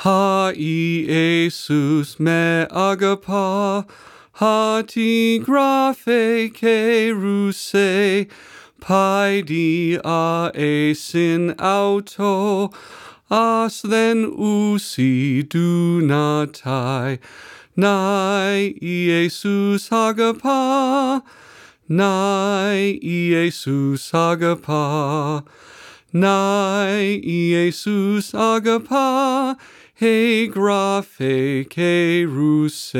Ha Iesus me agapa, ha ti graphe ke ruse, paidi a esin auto, as then usi do natai, nai Iesus agapa, nai Iesus agapa, nai Iesus agapa, he graphe ke ruse.